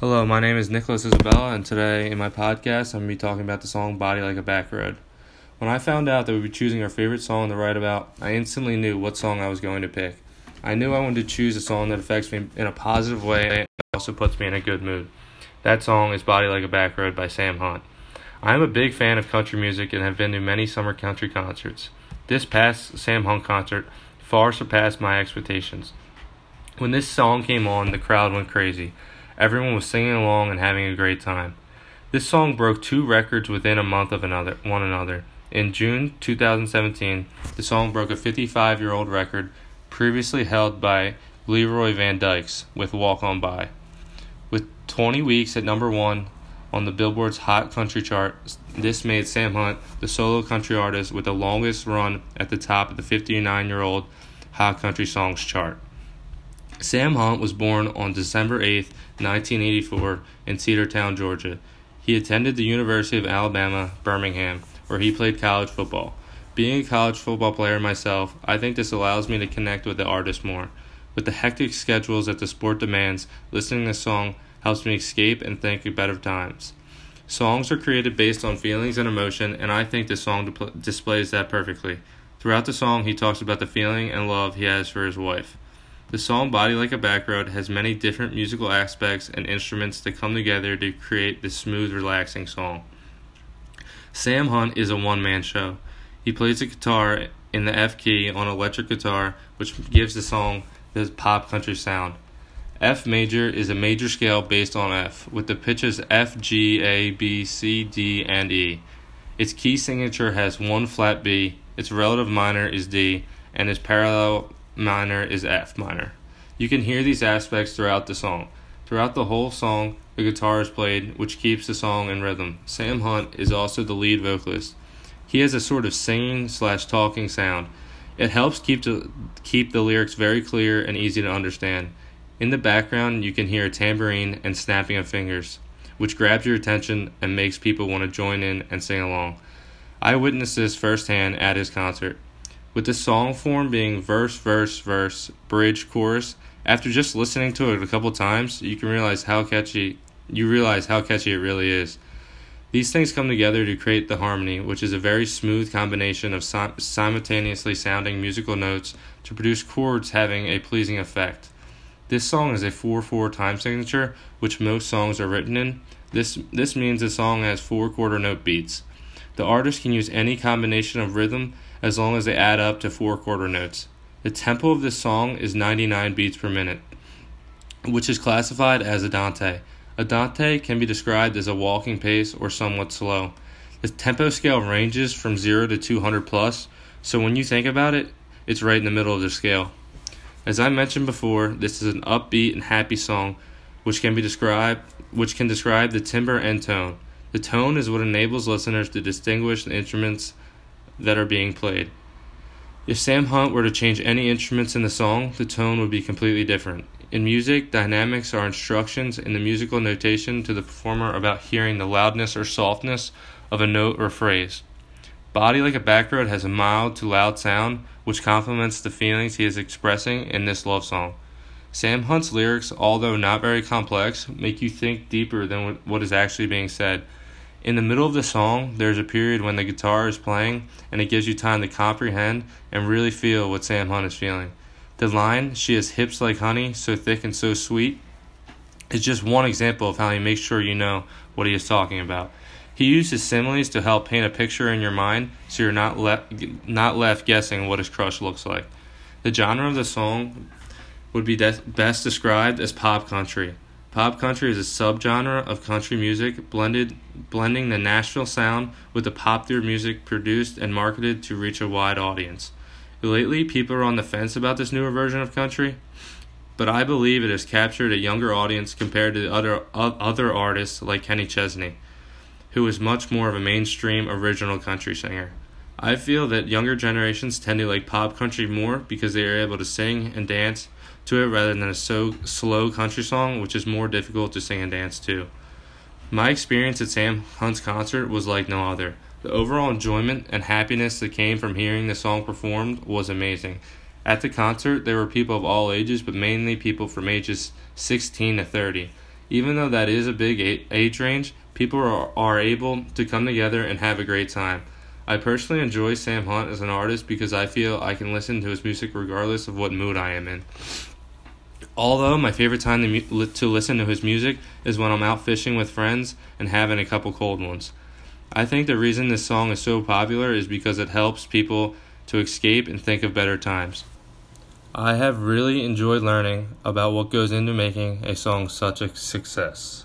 Hello, my name is Nicholas Isabella, and today in my podcast, I'm going to be talking about the song Body Like a Back Road. When I found out that we'd be choosing our favorite song to write about, I instantly knew what song I was going to pick. I knew I wanted to choose a song that affects me in a positive way and also puts me in a good mood. That song is Body Like a Back Road by Sam Hunt. I am a big fan of country music and have been to many summer country concerts. This past Sam Hunt concert far surpassed my expectations. When this song came on, the crowd went crazy. Everyone was singing along and having a great time. This song broke two records within a month of another, one another. In June 2017, the song broke a 55 year old record previously held by Leroy Van Dykes with Walk On By. With 20 weeks at number one on the Billboard's Hot Country chart, this made Sam Hunt the solo country artist with the longest run at the top of the 59 year old Hot Country Songs chart. Sam Hunt was born on December 8, 1984, in Cedartown, Georgia. He attended the University of Alabama, Birmingham, where he played college football. Being a college football player myself, I think this allows me to connect with the artist more. With the hectic schedules that the sport demands, listening to song helps me escape and think of better times. Songs are created based on feelings and emotion, and I think this song displays that perfectly. Throughout the song, he talks about the feeling and love he has for his wife. The song Body Like a Back Road has many different musical aspects and instruments that come together to create this smooth, relaxing song. Sam Hunt is a one man show. He plays the guitar in the F key on electric guitar, which gives the song this pop country sound. F major is a major scale based on F, with the pitches F, G, A, B, C, D, and E. Its key signature has one flat B, its relative minor is D, and its parallel minor is F minor. You can hear these aspects throughout the song. Throughout the whole song, the guitar is played, which keeps the song in rhythm. Sam Hunt is also the lead vocalist. He has a sort of singing slash talking sound. It helps keep to keep the lyrics very clear and easy to understand. In the background, you can hear a tambourine and snapping of fingers, which grabs your attention and makes people want to join in and sing along. I witnessed this firsthand at his concert. With the song form being verse, verse, verse, bridge, chorus, after just listening to it a couple times, you can realize how catchy you realize how catchy it really is. These things come together to create the harmony, which is a very smooth combination of sim- simultaneously sounding musical notes to produce chords having a pleasing effect. This song is a 4-4 time signature, which most songs are written in. This this means the song has four quarter note beats. The artist can use any combination of rhythm as long as they add up to four quarter notes. The tempo of this song is 99 beats per minute, which is classified as andante. Andante can be described as a walking pace or somewhat slow. The tempo scale ranges from 0 to 200 plus, so when you think about it, it's right in the middle of the scale. As I mentioned before, this is an upbeat and happy song which can be described which can describe the timbre and tone. The tone is what enables listeners to distinguish the instruments that are being played. If Sam Hunt were to change any instruments in the song, the tone would be completely different. In music, dynamics are instructions in the musical notation to the performer about hearing the loudness or softness of a note or phrase. Body Like a Back Road has a mild to loud sound, which complements the feelings he is expressing in this love song. Sam Hunt's lyrics, although not very complex, make you think deeper than what is actually being said. In the middle of the song, there's a period when the guitar is playing and it gives you time to comprehend and really feel what Sam Hunt is feeling. The line, She has hips like honey, so thick and so sweet, is just one example of how he makes sure you know what he is talking about. He uses similes to help paint a picture in your mind so you're not, le- not left guessing what his crush looks like. The genre of the song would be de- best described as pop country. Pop country is a subgenre of country music blended blending the Nashville sound with the popular music produced and marketed to reach a wide audience. Lately, people are on the fence about this newer version of country, but I believe it has captured a younger audience compared to other other artists like Kenny Chesney, who is much more of a mainstream original country singer. I feel that younger generations tend to like pop country more because they are able to sing and dance to it rather than a so slow country song, which is more difficult to sing and dance to. My experience at Sam Hunt's concert was like no other. The overall enjoyment and happiness that came from hearing the song performed was amazing. At the concert, there were people of all ages, but mainly people from ages 16 to 30. Even though that is a big age range, people are, are able to come together and have a great time. I personally enjoy Sam Hunt as an artist because I feel I can listen to his music regardless of what mood I am in. Although my favorite time to, to listen to his music is when I'm out fishing with friends and having a couple cold ones. I think the reason this song is so popular is because it helps people to escape and think of better times. I have really enjoyed learning about what goes into making a song such a success.